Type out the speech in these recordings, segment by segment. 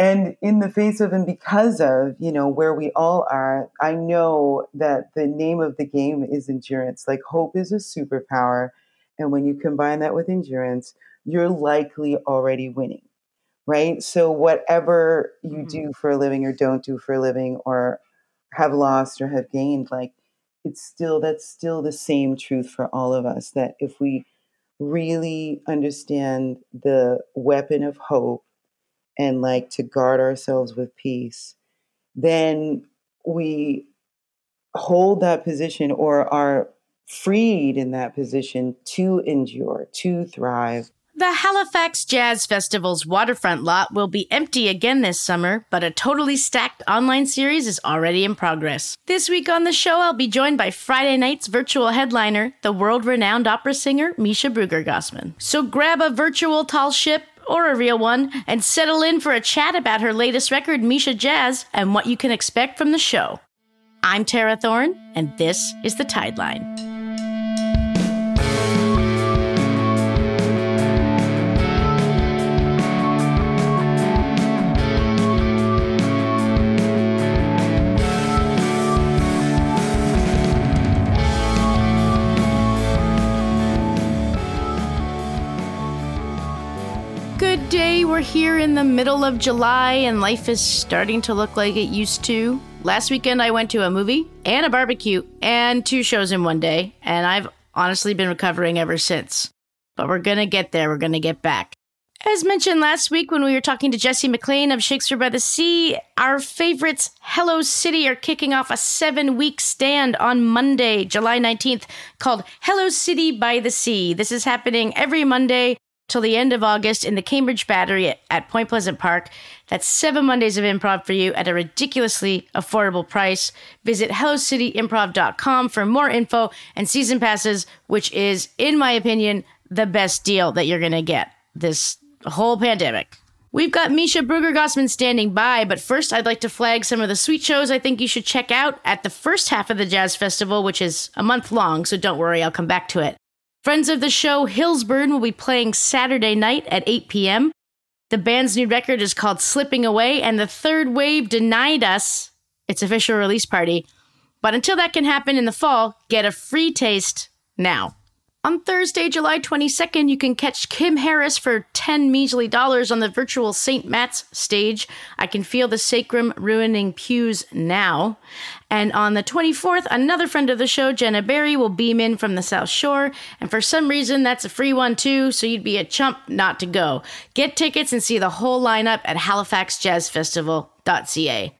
and in the face of and because of you know where we all are i know that the name of the game is endurance. Like hope is a superpower. And when you combine that with endurance you're likely already winning right? So whatever you Mm-hmm. do for a living or don't do for a living or have lost or have gained like it's still that's still the same truth for all of us that if we really understand the weapon of hope and like to guard ourselves with peace, then we hold that position or are freed in that position to endure, to thrive. The Halifax Jazz Festival's waterfront lot will be empty again this summer, but a totally stacked online series is already in progress. This week on the show, I'll be joined by Friday night's virtual headliner, the world renowned opera singer Measha Brueggergosman. So grab a virtual tall ship or a real one and settle in for a chat about her latest record, Measha Jazz, and what you can expect from the show. I'm Tara Thorne, and this is The Tideline. Good day. We're here in the middle of July and life is starting to look like it used to. Last weekend, I went to a movie and a barbecue and two shows in one day, and I've honestly been recovering ever since. But we're gonna get there, we're gonna get back. As mentioned last week when we were talking to Jesse McLean of Shakespeare by the Sea, our favorites, Hello City, are kicking off a seven week stand on Monday, July 19th, called Hello City by the Sea. This is happening every Monday till the end of August in the Cambridge Battery at, Point Pleasant Park. That's seven Mondays of improv for you at a ridiculously affordable price. Visit hellocityimprov.com for more info and season passes, which is, in my opinion, the best deal that you're going to get this whole pandemic. We've got Measha Brueggergosman standing by, but first I'd like to flag some of the sweet shows I think you should check out at the first half of the Jazz Festival, which is a month long, so don't worry, I'll come back to it. Friends of the show, Hillsburn, will be playing Saturday night at 8 p.m. The band's new record is called Slipping Away, and the third wave denied us its official release party. But until that can happen in the fall, get a free taste now. On Thursday, July 22nd, you can catch Kim Harris for 10 measly dollars on the virtual St. Matt's stage. I can feel the sacrum ruining pews now. And on the 24th, another friend of the show, Jenna Berry, will beam in from the South Shore. And for some reason, that's a free one too, so you'd be a chump not to go. Get tickets and see the whole lineup at halifaxjazzfestival.ca.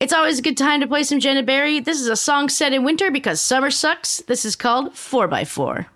It's always a good time to play some Jenna Berry. This is a song set in winter because summer sucks. This is called 4x4.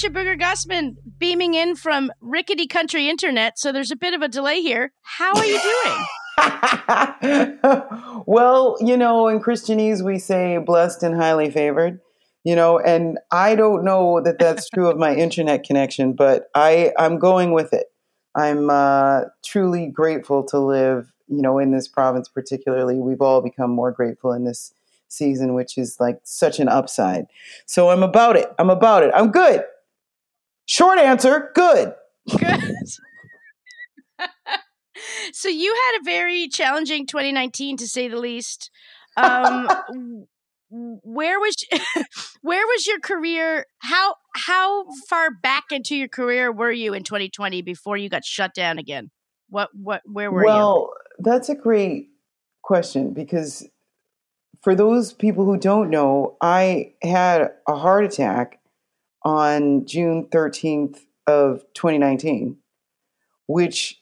Measha Brueggergosman beaming in from rickety country internet, so there's a bit of a delay here. How are you doing? well, you know, in Christianese we say blessed and highly favored, you know, and I don't know that that's true of my internet connection, but I I'm going with it. I'm uh, truly grateful to live, you know, in this province particularly. We've all become more grateful in this season, which is like such an upside. So I'm about it. I'm about it. I'm good. Short answer, good. Good. so you had a very challenging 2019 to say the least. Um, where was where was your career? How how far back into your career were you in 2020 before you got shut down again? What what where were well, you? Well, that's a great question because for those people who don't know, I had a heart attack on June 13th of 2019, which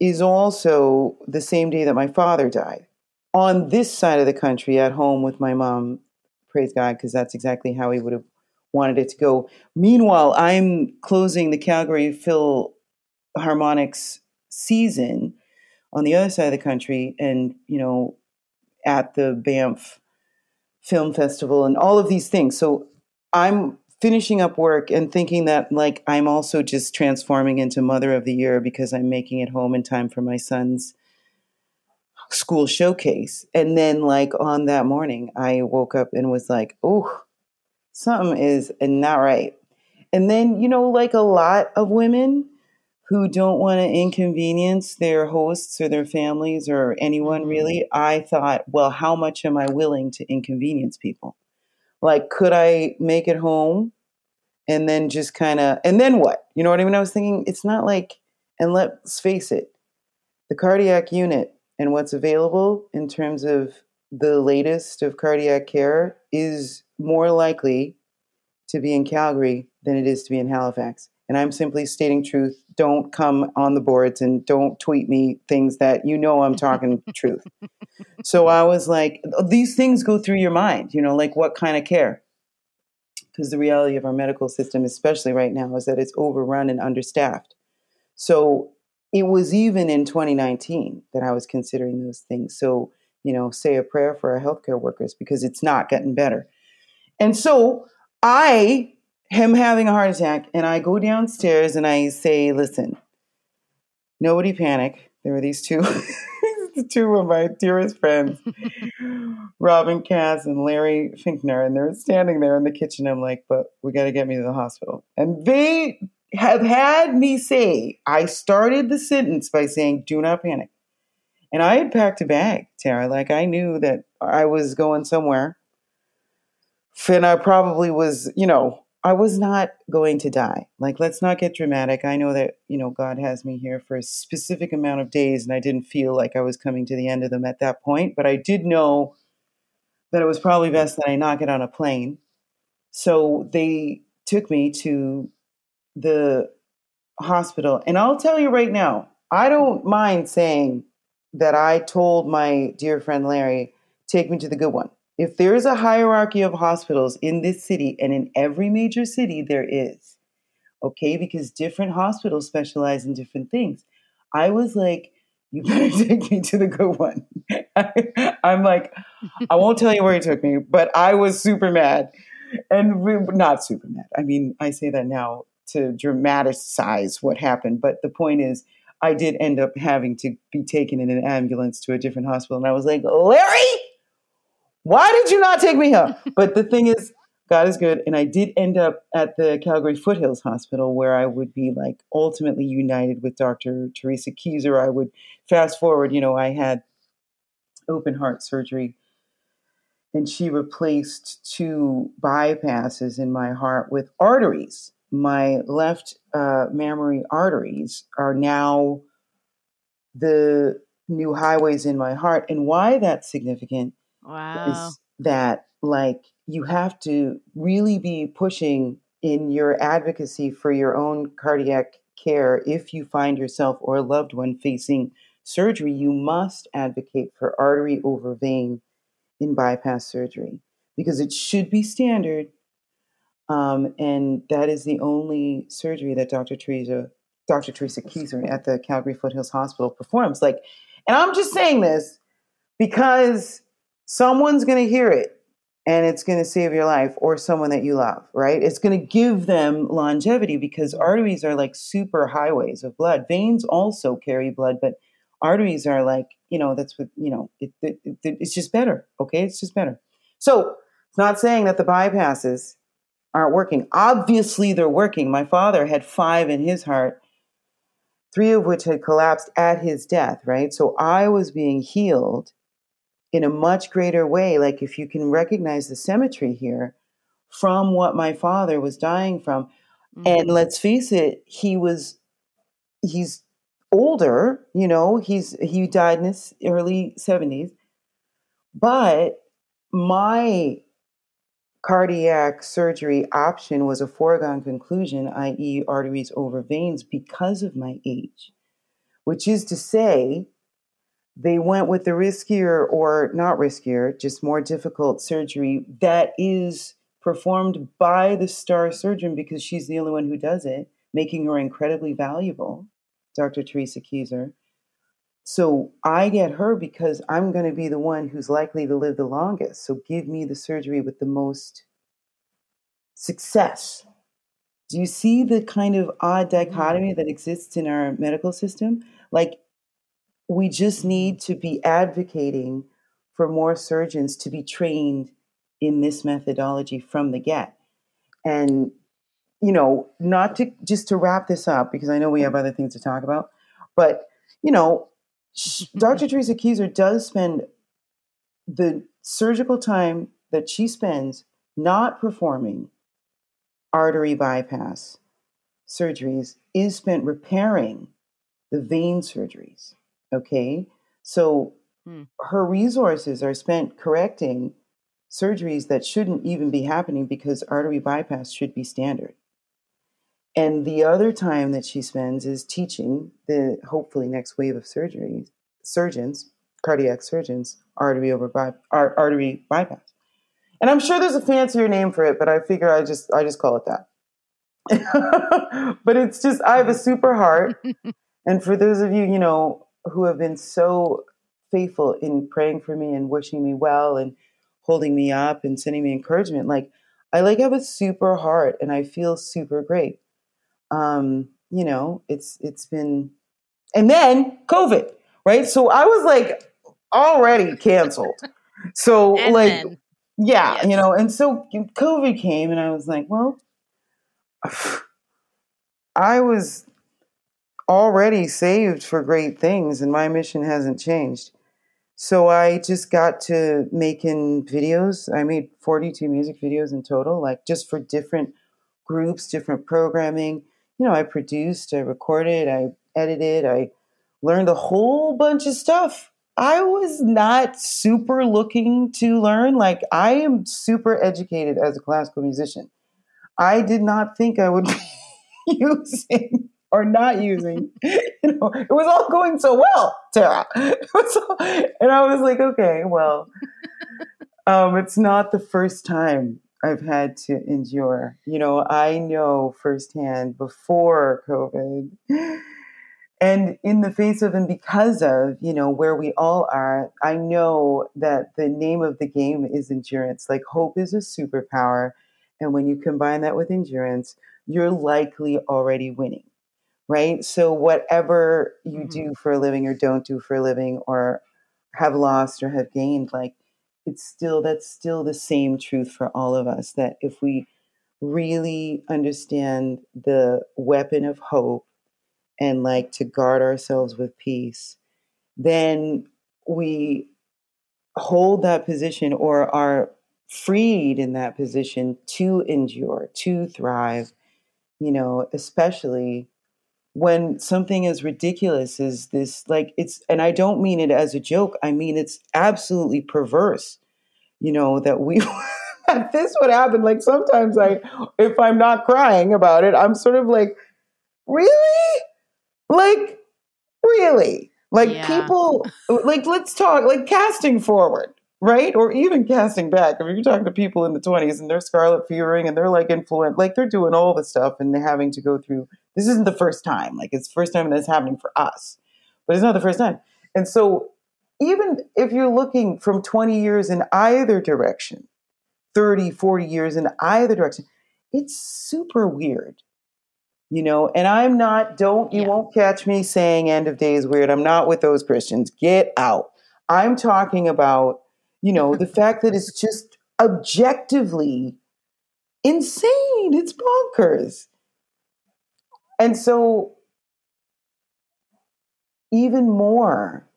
is also the same day that my father died. On this side of the country, at home with my mom, praise God, because that's exactly how he would have wanted it to go. Meanwhile, I'm closing the Calgary Philharmonics season on the other side of the country, and you know, at the Banff Film Festival and all of these things. So I'm finishing up work and thinking that like I'm also just transforming into mother of the year because I'm making it home in time for my son's school showcase. And then like on that morning, I woke up and was like, "Oh, something is not right." And then, you know, like a lot of women, who don't want to inconvenience their hosts or their families or anyone mm-hmm. really, I thought, well, how much am I willing to inconvenience people? Like, could I make it home and then just kind of, and then what? You know what I mean? I was thinking, it's not like, and let's face it, the cardiac unit and what's available in terms of the latest of cardiac care is more likely to be in Calgary than it is to be in Halifax. And I'm simply stating truth. Don't come on the boards and don't tweet me things that you know I'm talking truth. So I was like, these things go through your mind, you know, like what kind of care? Because the reality of our medical system, especially right now, is that it's overrun and understaffed. So it was even in 2019 that I was considering those things. So, you know, say a prayer for our healthcare workers because it's not getting better. And so I him having a heart attack, and I go downstairs and I say, "Listen, nobody panic." There were these two, two of my dearest friends, Robin Cass and Larry Finkner, and they're standing there in the kitchen. I'm like, "But we got to get me to the hospital," and they have had me say, I started the sentence by saying, "Do not panic," and I had packed a bag, Tara. Like I knew that I was going somewhere. And I probably was, you know, I was not going to die. Like, let's not get dramatic. I know that, you know, God has me here for a specific amount of days, and I didn't feel like I was coming to the end of them at that point. But I did know that it was probably best that I not get on a plane. So they took me to the hospital. And I'll tell you right now, I don't mind saying that I told my dear friend Larry, take me to the good one. If there is a hierarchy of hospitals in this city, and in every major city there is, okay, because different hospitals specialize in different things. I was like, you better take me to the good one. I'm like, I won't tell you where he took me, but I was super mad. And we, not super mad. I mean, I say that now to dramatize what happened, but the point is, I did end up having to be taken in an ambulance to a different hospital. And I was like, Larry, why did you not take me home? But the thing is, God is good. And I did end up at the Calgary Foothills Hospital where I would be like ultimately united with Dr. Teresa Kieser. I would fast forward, you know, I had open heart surgery and she replaced two bypasses in my heart with arteries. My left uh, mammary arteries are now the new highways in my heart. And why that's significant Wow. Is that like you have to really be pushing in your advocacy for your own cardiac care if you find yourself or a loved one facing surgery, you must advocate for artery over vein in bypass surgery because it should be standard. Um, and that is the only surgery that Dr. Teresa, Dr. Teresa Kieser at the Calgary Foothills Hospital performs. Like, and I'm just saying this because someone's going to hear it and it's going to save your life or someone that you love, right? It's going to give them longevity because arteries are like super highways of blood. Veins also carry blood, but arteries are like, you know, that's what, you know, it, it, it, it's just better. Okay. It's just better. So it's not saying that the bypasses aren't working. Obviously, they're working. My father had five in his heart, three of which had collapsed at his death, right? So I was being healed in a much greater way. Like, if you can recognize the symmetry here from what my father was dying from. Mm-hmm. And let's face it, he was, he's older, you know, he's, he died in his early 70s. But my cardiac surgery option was a foregone conclusion, i.e., arteries over veins, because of my age, which is to say, they went with the riskier or not riskier, just more difficult surgery that is performed by the star surgeon because she's the only one who does it, making her incredibly valuable, Dr. Teresa Kieser. So I get her because I'm going to be the one who's likely to live the longest. So give me the surgery with the most success. Do you see the kind of odd dichotomy that exists in our medical system? Like, we just need to be advocating for more surgeons to be trained in this methodology from the get. And, you know, not to just to wrap this up, because I know we have other things to talk about, but, you know, Dr. Mm-hmm. Teresa Kieser does spend the surgical time that she spends not performing artery bypass surgeries is spent repairing the vein surgeries. Okay. So hmm. her resources are spent correcting surgeries that shouldn't even be happening because artery bypass should be standard. And the other time that she spends is teaching the hopefully next wave of surgeries, surgeons, cardiac surgeons, artery over by, artery bypass. And I'm sure there's a fancier name for it, but I figure I just I just call it that. but it's just I have a super heart. and for those of you, you know, who have been so faithful in praying for me and wishing me well and holding me up and sending me encouragement, like I like have a super heart and I feel super great um, you know, it's it's been and then COVID, right? So I was like already canceled. So and like then, yeah, yes. you know, and so COVID came and I was like, well, I was already saved for great things and my mission hasn't changed. So I just got to making videos. I made 42 music videos in total, like just for different groups, different programming you know, I produced, I recorded, I edited, I learned a whole bunch of stuff. I was not super looking to learn. Like, I am super educated as a classical musician. I did not think I would be using or not using. You know, it was all going so well, Tara. All, and I was like, okay, well, um, it's not the first time I've had to endure. You know, I know firsthand before COVID and in the face of and because of, you know, where we all are, I know that the name of the game is endurance. Like hope is a superpower. And when you combine that with endurance, you're likely already winning. Right. So, whatever you mm-hmm. do for a living or don't do for a living, or have lost or have gained, like it's still that's still the same truth for all of us that if we really understand the weapon of hope and like to guard ourselves with peace then we hold that position or are freed in that position to endure to thrive you know especially when something as ridiculous as this like it's and i don't mean it as a joke i mean it's absolutely perverse you know that we that this would happen. Like sometimes i if i'm not crying about it i'm sort of like really? Like really? Like yeah. people like let's talk like casting forward right? Or even casting back. I mean, you're talking to people in the 20s and they're scarlet fevering and they're like influent, like they're doing all the stuff and they're having to go through. This isn't the first time. Like it's the first time that's happening for us, but it's not the first time. And so even if you're looking from 20 years in either direction, 30, 40 years in either direction, it's super weird. You know, and I'm not, don't, you Yeah. won't catch me saying end of days weird. I'm not with those Christians. Get out. I'm talking about, you know, the fact that it's just objectively insane. It's bonkers. And so, even more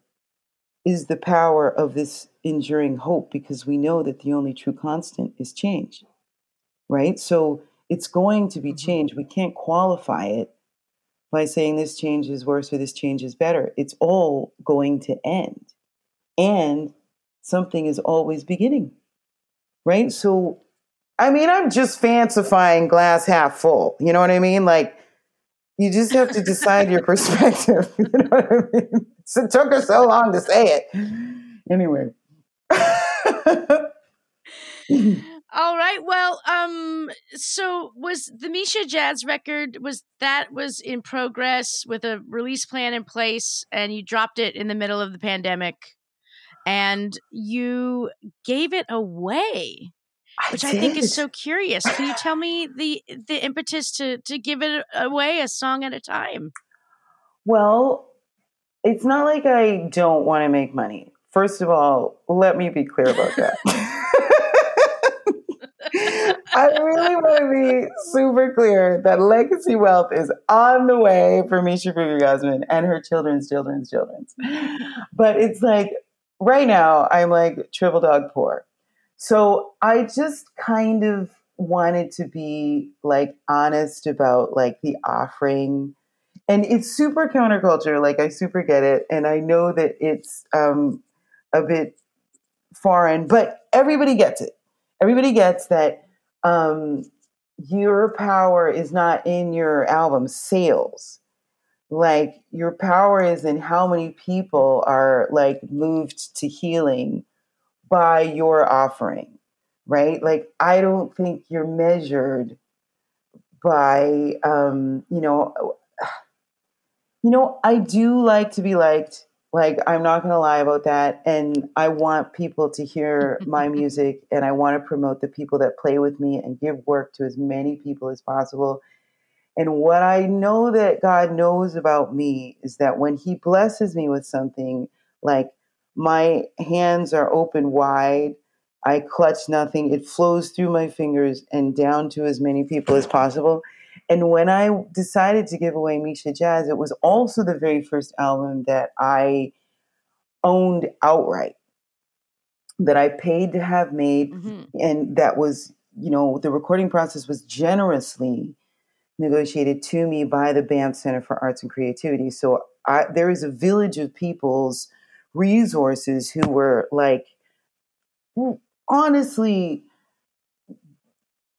is the power of this enduring hope because we know that the only true constant is change, right? So, it's going to be mm-hmm. change. We can't qualify it by saying this change is worse or this change is better. It's all going to end. And something is always beginning, right? So, I mean, I'm just fancifying glass half full. You know what I mean? Like, you just have to decide your perspective. You know what I mean? So it took her so long to say it. Anyway. All right. Well, um, so was the Measha Jazz record was that was in progress with a release plan in place, and you dropped it in the middle of the pandemic, and you gave it away, which I, think is so curious. Can you tell me the the impetus to to give it away a song at a time? Well, it's not like I don't want to make money. First of all, let me be clear about that. I really want to be super clear that legacy wealth is on the way for Measha Guzman and her children's children's children's. But it's like right now I'm like triple dog poor. So I just kind of wanted to be like honest about like the offering. And it's super counterculture like i super get it and i know that it's um, a bit foreign but everybody gets it. Everybody gets that um, your power is not in your album sales like your power is in how many people are like moved to healing by your offering right like i don't think you're measured by um, you know you know, I do like to be liked. Like, I'm not going to lie about that. And I want people to hear my music and I want to promote the people that play with me and give work to as many people as possible. And what I know that God knows about me is that when He blesses me with something, like my hands are open wide, I clutch nothing, it flows through my fingers and down to as many people as possible. And when I decided to give away Measha Jazz, it was also the very first album that I owned outright, that I paid to have made, Mhm. and that was, you know, the recording process was generously negotiated to me by the Banff Center for Arts and Creativity. So I, there is a village of people's resources who were like, honestly,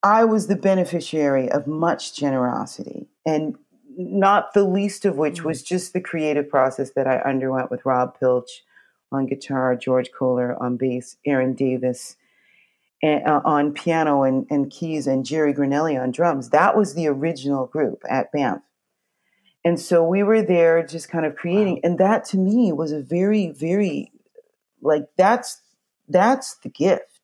I was the beneficiary of much generosity, and not the least of which mm. was just the creative process that I underwent with Rob Pilch on guitar, George Koller on bass, Aaron Davis and, uh, on piano and, and keys, and Jerry Granelli on drums. That was the original group at Banff. And so we were there just kind of creating, and that to me was a very, very like that's that's the gift.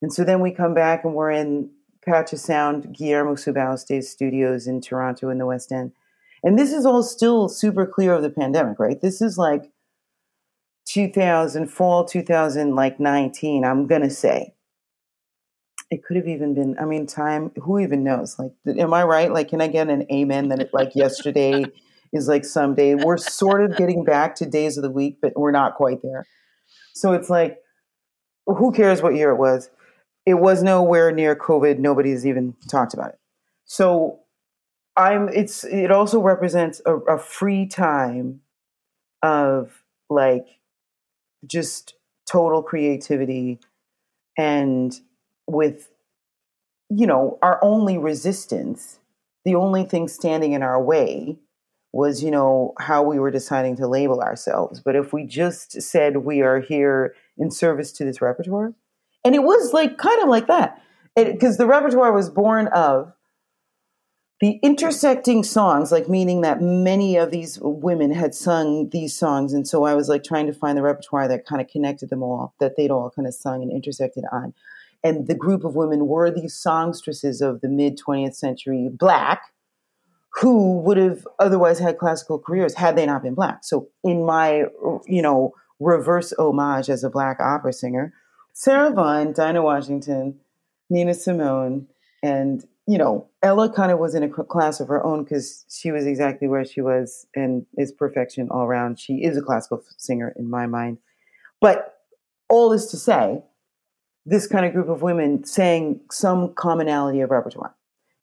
And so then we come back and we're in Patch of Sound, Guillermo Subauste's studios in Toronto in the West End. And this is all still super clear of the pandemic, right? This is like 2000, fall 2000, like 19, I'm going to say. It could have even been, I mean, time, who even knows? Like, am I right? Like, can I get an amen that it, like yesterday is like someday? We're sort of getting back to days of the week, but we're not quite there. So it's like, who cares what year it was? It was nowhere near COVID. Nobody's even talked about it. So I'm. It's. It also represents a, a free time of like just total creativity and with you know our only resistance the only thing standing in our way was, you know, how we were deciding to label ourselves. But if we just said we are here in service to this repertoire, and it was like kind of like that, because the repertoire was born of the intersecting songs, like meaning that many of these women had sung these songs. And so I was like trying to find the repertoire that kind of connected them all, that they'd all kind of sung and intersected on. And the group of women were these songstresses of the mid 20th century, black, who would have otherwise had classical careers had they not been black. So in my, you know, reverse homage as a black opera singer, Sarah Vaughan, Dinah Washington, Nina Simone, and you know, Ella kind of was in a class of her own because she was exactly where she was and is perfection all around. She is a classical singer in my mind. But all this to say, this kind of group of women sang some commonality of repertoire.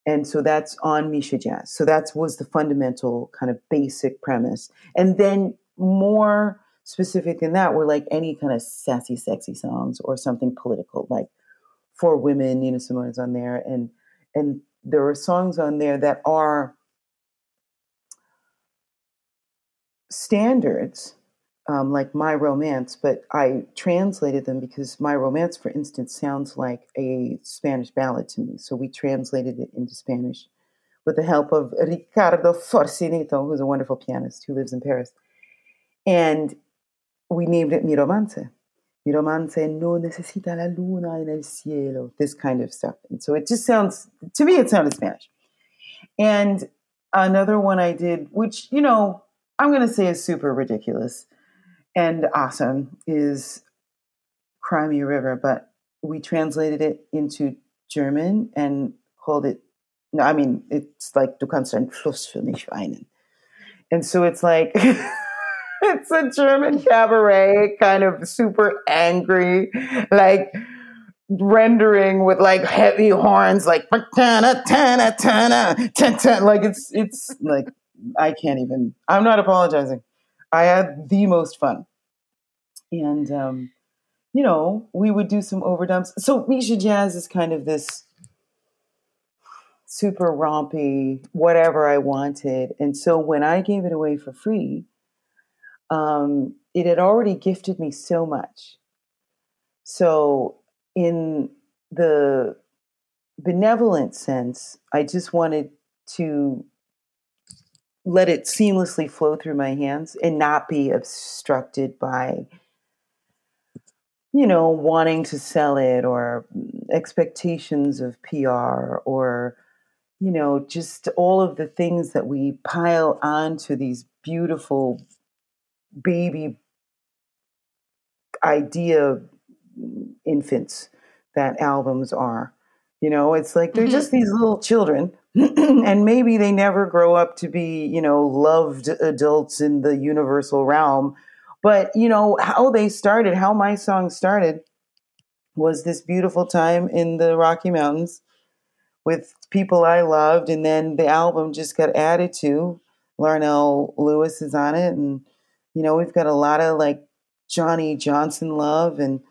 And so that's on Measha Jazz. So that was the fundamental kind of basic premise. And then more specific than that were like any kind of sassy, sexy songs or something political, like for women, Nina is on there. And and there are songs on there that are standards um, like my romance but i translated them because my romance for instance sounds like a spanish ballad to me so we translated it into spanish with the help of ricardo forcinito who's a wonderful pianist who lives in paris and we named it mi romance Mi romance no necesita la luna en el cielo, this kind of stuff. And so it just sounds, to me, it sounded Spanish. And another one I did, which, you know, I'm going to say is super ridiculous and awesome, is Cry Me a River, but we translated it into German and called it, no, I mean, it's like Du kannst ein Fluss für mich weinen. And so it's like, it's a German cabaret, kind of super angry, like rendering with like heavy horns, like tana tana tana. Like it's it's like I can't even. I'm not apologizing. I had the most fun, and um, you know we would do some overdubs. So Measha Jazz is kind of this super rompy, whatever I wanted. And so when I gave it away for free, um, it had already gifted me so much. So, in the benevolent sense, I just wanted to let it seamlessly flow through my hands and not be obstructed by you know wanting to sell it or expectations of PR or you know just all of the things that we pile onto these beautiful baby idea infants that albums are. You know, it's like they're mm-hmm. just these little children, and maybe they never grow up to be, you know, loved adults in the universal realm. But, you know, how they started, how my song started was this beautiful time in the Rocky Mountains with people I loved. And then the album just got added to. Larnell Lewis is on it. And you know, we've got a lot of like Johnny Johnson love and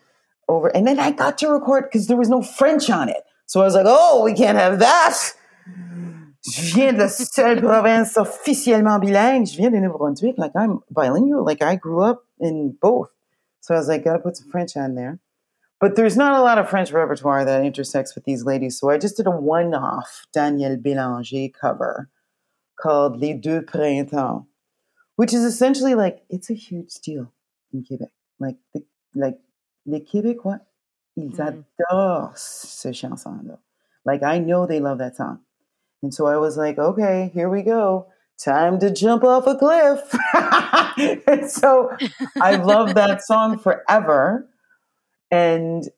over. And then I got to record because there was no French on it. So I was like, oh, we can't have that. Je viens de la seule province officiellement bilingue. Je viens de New Brunswick. Like I'm bilingual. Like I grew up in both. So I was like, gotta put some French on there. But there's not a lot of French repertoire that intersects with these ladies. So I just did a one off Daniel Bélanger cover called Les Deux Printemps which is essentially like it's a huge deal in Quebec. Like the like les Québécois, ils mm-hmm. adorent ce chanson-là. Like I know they love that song, and so I was like, okay, here we go, time to jump off a cliff. and so I love that song forever, and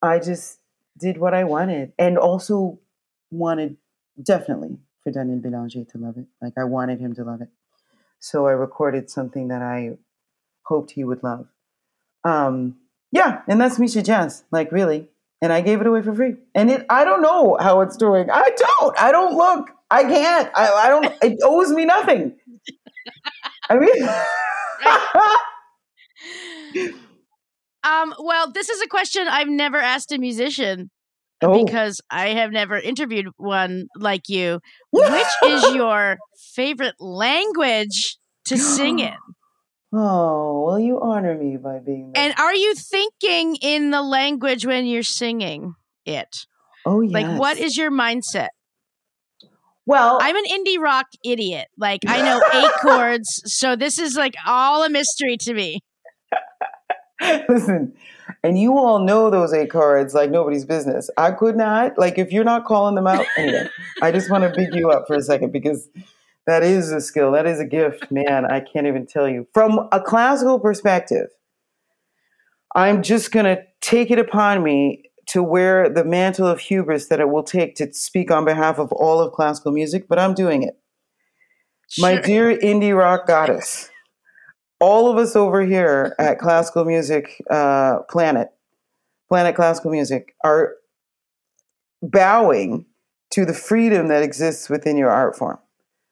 I just did what I wanted, and also wanted definitely for Daniel Bélanger to love it. Like I wanted him to love it. So I recorded something that I hoped he would love. Um, yeah, and that's Measha Jazz, like really. And I gave it away for free. And it I don't know how it's doing. I don't. I don't look. I can't. I, I don't it owes me nothing. I mean Um, well, this is a question I've never asked a musician. Oh. because I have never interviewed one like you. Which is your favorite language to sing in? Oh, well, you honor me by being there. And are you thinking in the language when you're singing it? oh, yes. Like, what is your mindset? Well, I'm an indie rock idiot. Like, I know eight chords, so this is like all a mystery to me. listen, and you all know those eight chords like nobody's business. I could not, like, if you're not calling them out, anyway, I just want to big you up for a second because that is a skill. That is a gift, man. I can't even tell you. From a classical perspective, I'm just going to take it upon me to wear the mantle of hubris that it will take to speak on behalf of all of classical music, but I'm doing it. My dear indie rock goddess, all of us over here at Classical Music uh, Planet, Planet Classical Music, are bowing to the freedom that exists within your art form,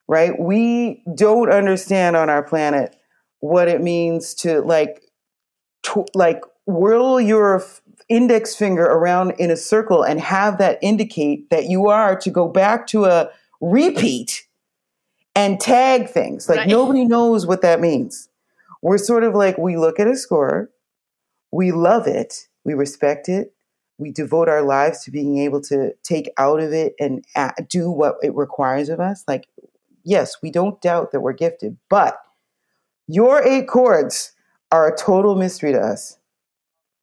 right? We don't understand on our planet what it means to like, to, like whirl your f- index finger around in a circle and have that indicate that you are to go back to a repeat and tag things. Like Right. nobody knows what that means. We're sort of like we look at a score, we love it, we respect it, we devote our lives to being able to take out of it and do what it requires of us. Like, yes, we don't doubt that we're gifted, but your eight chords are a total mystery to us.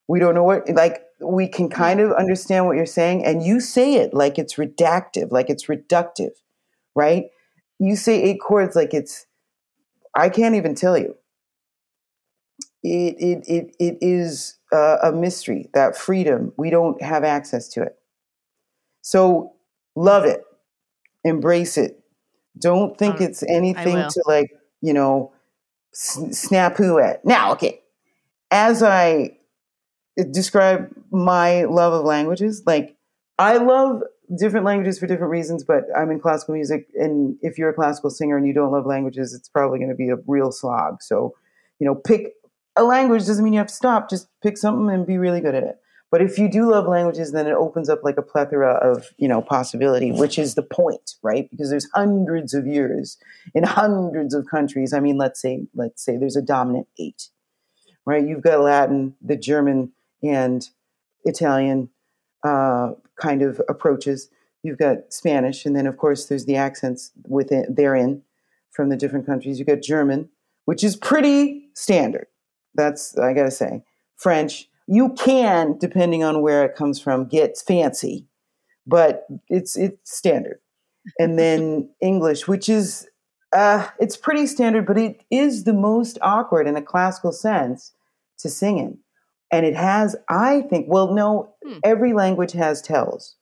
We don't know what, like, we can kind of understand what you're saying, and you say it like it's redactive, like it's reductive, right? You say eight chords like it's, I can't even tell you. It, it, it, it is uh, a mystery, that freedom. We don't have access to it. So love it, embrace it. Don't think Um, it's anything to like, you know, s- snap who at. Now, okay, as I describe my love of languages, like I love different languages for different reasons, but I'm in classical music. And if you're a classical singer and you don't love languages, it's probably going to be a real slog. So, you know, pick a language doesn't mean you have to stop. Just pick something and be really good at it. But if you do love languages, then it opens up like a plethora of, you know, possibility, which is the point, right? Because there's hundreds of years in hundreds of countries. I mean, let's say, let's say there's a dominant eight, right? You've got Latin, the German, and Italian uh, kind of approaches. You've got Spanish, and then of course there's the accents within therein from the different countries. You've got German, which is pretty standard. That's I gotta say. French, you can, depending on where it comes from, get fancy, but it's it's standard. And then English, which is uh, it's pretty standard, but it is the most awkward in a classical sense to sing in. And it has, I think, well, no, Hmm. every language has tells,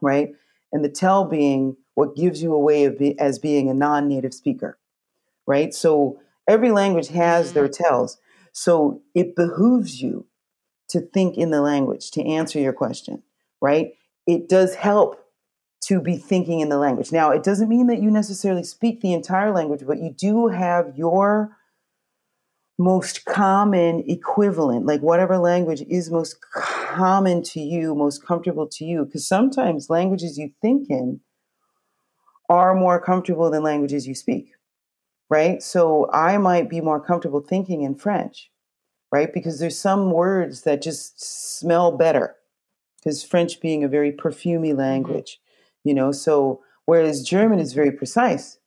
right? And the tell being what gives you a way of be, as being a non-native speaker, right? So every language has their tells. So it behooves you to think in the language to answer your question, right? It does help to be thinking in the language. Now, it doesn't mean that you necessarily speak the entire language, but you do have your most common equivalent, like whatever language is most common to you, most comfortable to you. Because sometimes languages you think in are more comfortable than languages you speak, right? So I might be more comfortable thinking in French, right? Because there's some words that just smell better. Because French being a very perfumey mm-hmm. language, you know, so whereas German is very precise.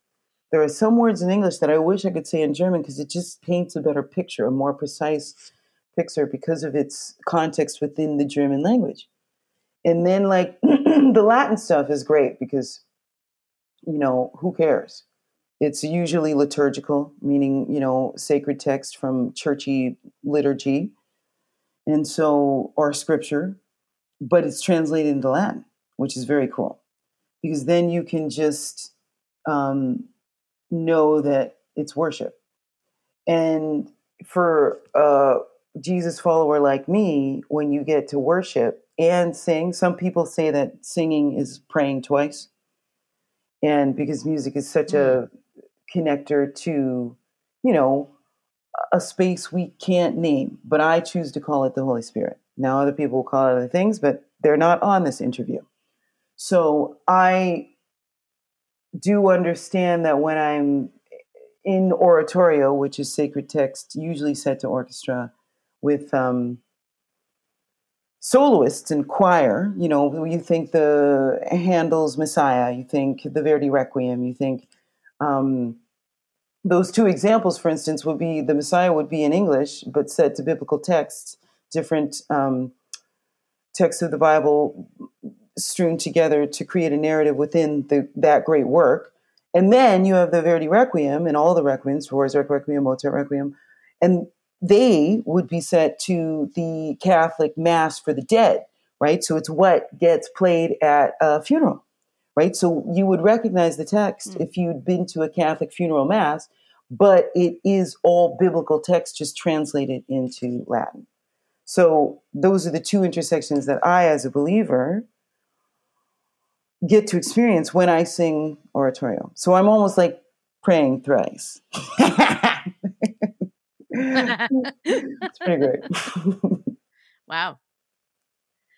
There are some words in English that I wish I could say in German because it just paints a better picture, a more precise picture because of its context within the German language. And then, like, the Latin stuff is great because, you know, who cares? It's usually liturgical, meaning, you know, sacred text from churchy liturgy. And so, or scripture, but it's translated into Latin, which is very cool because then you can just um, know that it's worship. And for a Jesus follower like me, when you get to worship and sing, some people say that singing is praying twice. And because music is such a connector to, you know, a space we can't name, but I choose to call it the Holy Spirit. Now, other people will call it other things, but They're not on this interview. So I do understand that when I'm in oratorio, which is sacred text, usually set to orchestra with um, soloists and choir, you know, you think the Handel's Messiah, you think the Verdi Requiem, you think um, those two examples, for instance, would be the Messiah would be in English, but set to biblical texts, different um, texts of the Bible strewn together to create a narrative within the, that great work. And then you have the Verdi Requiem and all the requiems, Dvorak Requiem, Mozart Requiem, and they would be set to the Catholic Mass for the dead, right? So it's what gets played at a funeral, right? So you would recognize the text mm. if you'd been to a Catholic funeral Mass, but it is all biblical text just translated into Latin. So those are the two intersections that I, as a believer, get to experience when I sing oratorio. So I'm almost like praying thrice. it's pretty great. wow.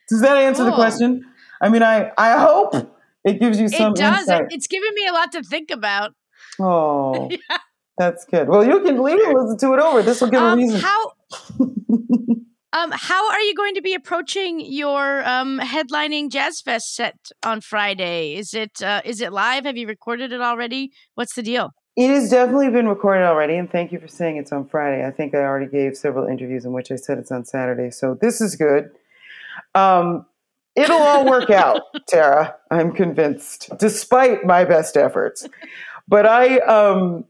Does that answer cool. the question? I mean, I I hope it gives you some. It does. Insight. It's given me a lot to think about. Oh, yeah. that's good. Well, you can leave and listen to it over. This will give um, a reason. How? Um, how are you going to be approaching your um, headlining Jazz Fest set on Friday? Is it uh, is it live? Have you recorded it already? What's the deal? It has definitely been recorded already, and thank you for saying it's on Friday. I think I already gave several interviews in which I said it's on Saturday, so this is good. Um, it'll all work out, Tara. I'm convinced, despite my best efforts. But I, um,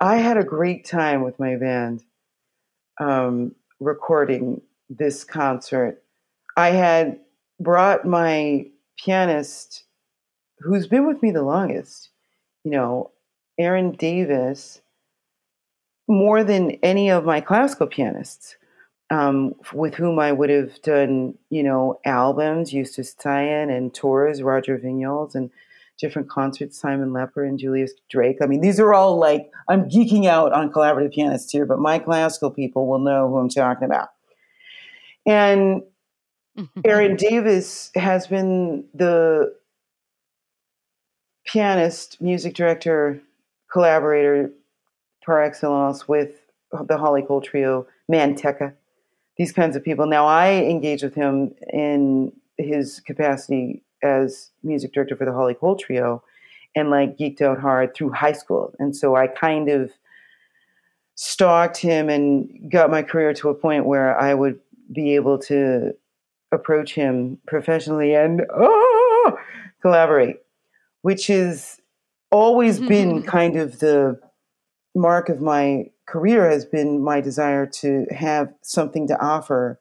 I had a great time with my band um, recording this concert. I had brought my pianist, who's been with me the longest, you know, Aaron Davis more than any of my classical pianists um, with whom I would have done, you know, albums, Justus Zeyen and tours, Roger Vignoles and different concerts, Simon Lepper and Julius Drake. I mean, these are all like, I'm geeking out on collaborative pianists here, but my classical people will know who I'm talking about. And Aaron Davis has been the pianist, music director, collaborator par excellence with the Holly Cole Trio, Manteca, these kinds of people. Now, I engage with him in his capacity as music director for the Holly Cole Trio and like geeked out hard through high school. And so I kind of stalked him and got my career to a point where I would be able to approach him professionally and oh, collaborate, which has always mm-hmm. been kind of the mark of my career has been my desire to have something to offer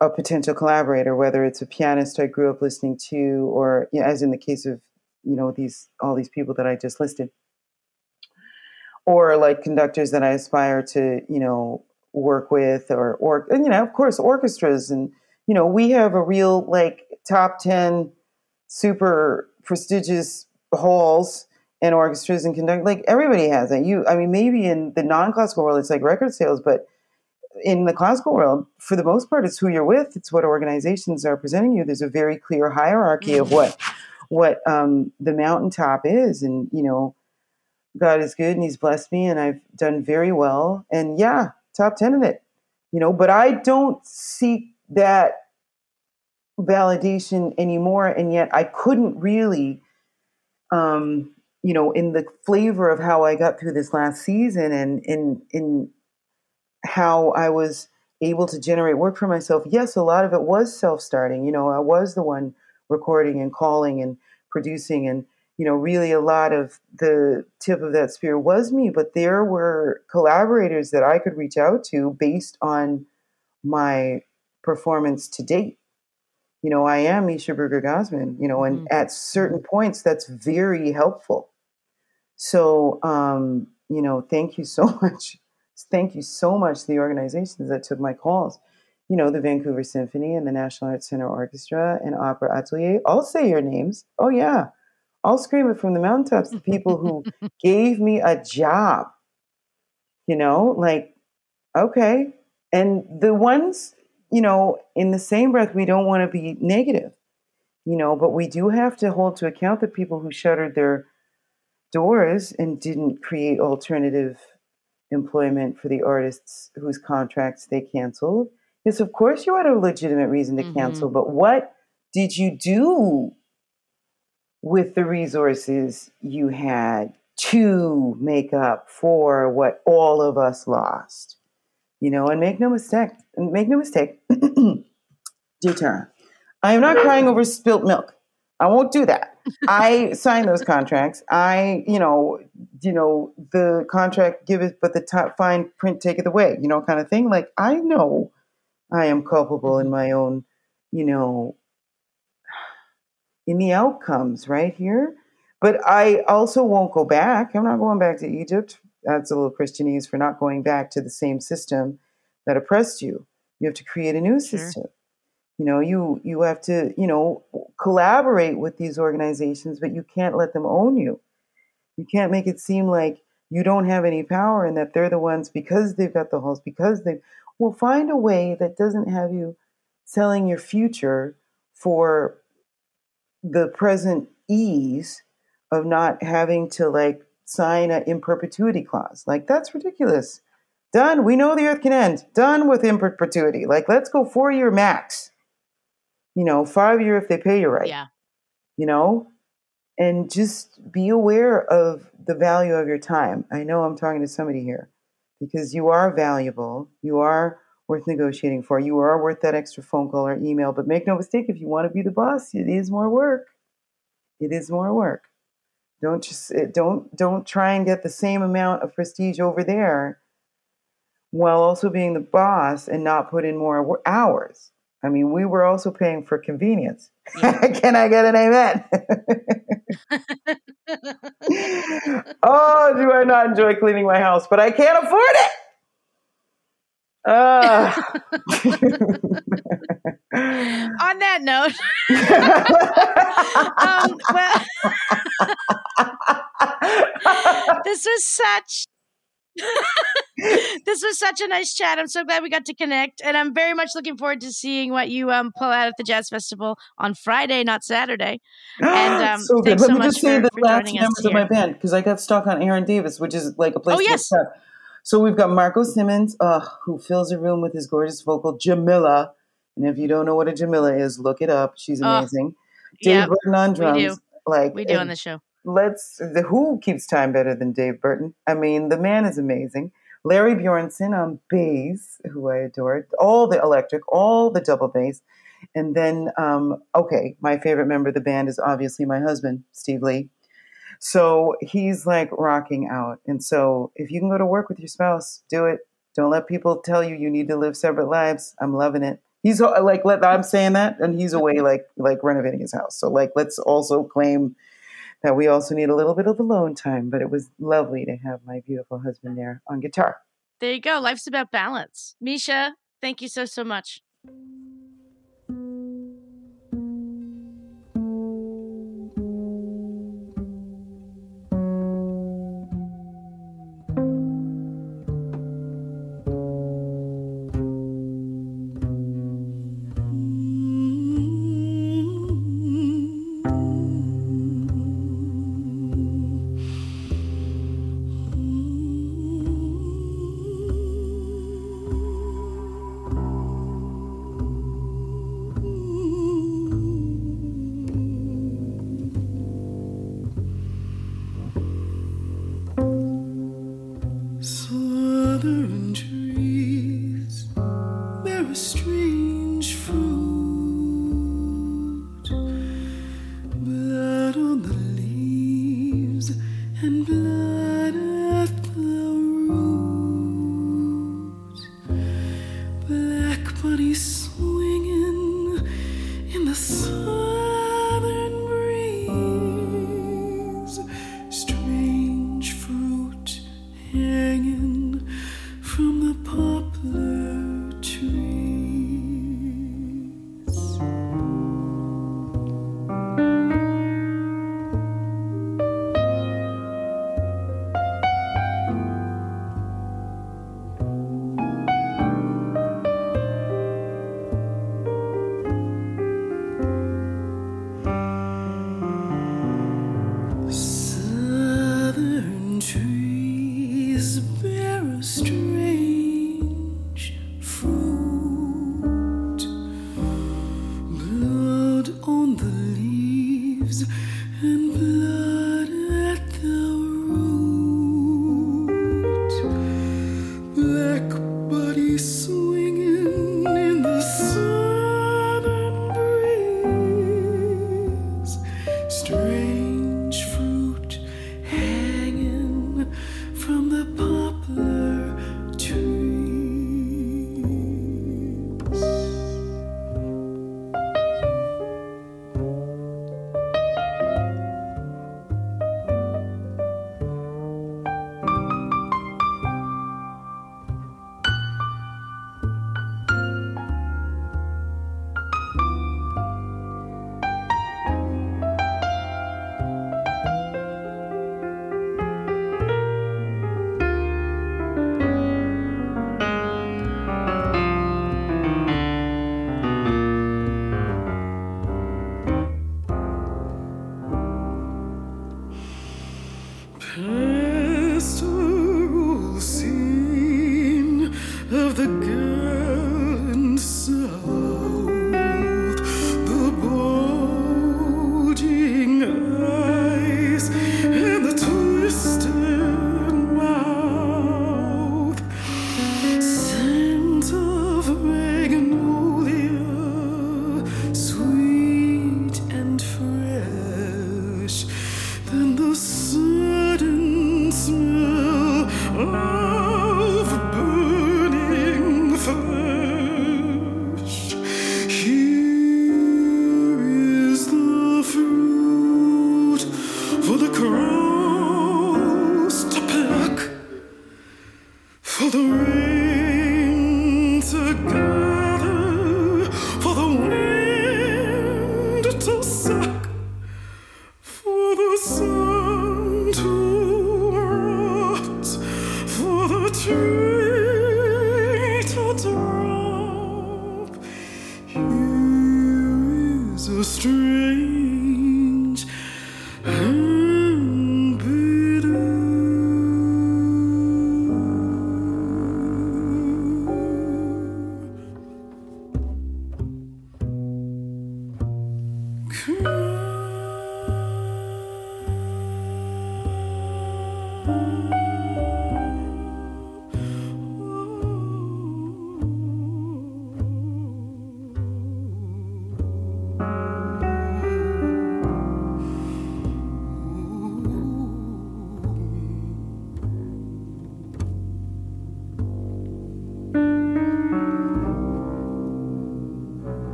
a potential collaborator, whether it's a pianist I grew up listening to, or you know, as in the case of you know these all these people that I just listed, or like conductors that I aspire to you know work with, or or and, you know of course orchestras, and you know we have a real like top ten super prestigious halls and orchestras and conduct like everybody has it. You, I mean, maybe in the non-classical world it's like record sales, but in the classical world, for the most part, it's who you're with. It's what organizations are presenting you. There's a very clear hierarchy of what what um, the mountaintop is, and you know, God is good, and He's blessed me, and I've done very well. And yeah, top ten in it, you know. But I don't seek that validation anymore, and yet I couldn't really um, you know, in the flavor of how I got through this last season and in in how I was able to generate work for myself. Yes, a lot of it was self-starting. You know, I was the one recording and calling and producing and you know, really a lot of the tip of that spear was me, but there were collaborators that I could reach out to based on my performance to date you know, I am Measha Brueggergosman, you know, and mm-hmm. at certain points that's very helpful. So, um, you know, thank you so much. Thank you so much to the organizations that took my calls. You know, the Vancouver Symphony and the National Arts Center Orchestra and Opera Atelier. I'll say your names. Oh, yeah. I'll scream it from the mountaintops. The people who gave me a job, you know, like, okay. And the ones you know, in the same breath, we don't want to be negative, you know, but we do have to hold to account the people who shuttered their doors and didn't create alternative employment for the artists whose contracts they canceled. Yes, of course you had a legitimate reason to Mhm. cancel, but what did you do with the resources you had to make up for what all of us lost? You know, and make no mistake, make no mistake, dear Tara, I am not crying over spilt milk. I won't do that. I signed those contracts. I, you know, you know, the contract give it, but the top fine print take it away, you know, kind of thing. Like I know I am culpable in my own, you know, in the outcomes right here. But I also won't go back. I'm not going back to Egypt. That's a little Christianese for not going back to the same system that oppressed you. You have to create a new Sure. system. You know, you you have to, you know, collaborate with these organizations, but you can't let them own you. You can't make it seem like you don't have any power and that they're the ones because they've got the halls, because they will find a way that doesn't have you selling your future for the present ease of not having to like sign an in perpetuity clause. Like that's ridiculous. Done. We know the earth can end. Done with in perpetuity. Like let's go four year max. You know, five year if they pay you right Yeah. you know, and just be aware of the value of your time. I know I'm talking to somebody here because you are valuable. You are worth negotiating for. You are worth that extra phone call or email. But make no mistake, if you want to be the boss, it is more work. It is more work. Don't just eh, don't don't try and get the same amount of prestige over there while also being the boss and not put in more hours. I mean, we were also paying for convenience. Can I get an amen? oh, do I not enjoy cleaning my house? But I can't afford it. Ah. On that note, um, well, this was such. this was such a nice chat. I'm so glad we got to connect, and I'm very much looking forward to seeing what you um, pull out at the jazz festival on Friday, not Saturday. And, um, so good. Let so me much just say for- the for last members of my band because I got stuck on Aaron Davis, which is like a place. Oh, to yes. So we've got Marco Simmons, uh, who fills a room with his gorgeous vocal Jamila. And if you don't know what a Jamila is, look it up. She's Oh, amazing. Dave Yep, Burton on drums. we do. Like we do on the show. Let's the Who keeps time better than Dave Burton. I mean, the man is amazing. Larry Bjornson on bass, who I adore. All the electric, all the double bass. And then, um, okay, my favorite member of the band is obviously my husband, Steve Lee. So he's like rocking out. And so if you can go to work with your spouse, do it. Don't let people tell you you need to live separate lives. I'm loving it. He's like, let, I'm saying that, and he's away like like renovating his house. So like, let's also claim that we also need a little bit of alone time. But it was lovely to have my beautiful husband there on guitar. There you go. Life's about balance. Measha, thank you so so much.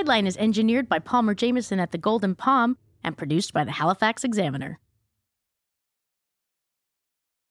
Sideline is engineered by Palmer Jameson at the Golden Palm and produced by the Halifax Examiner.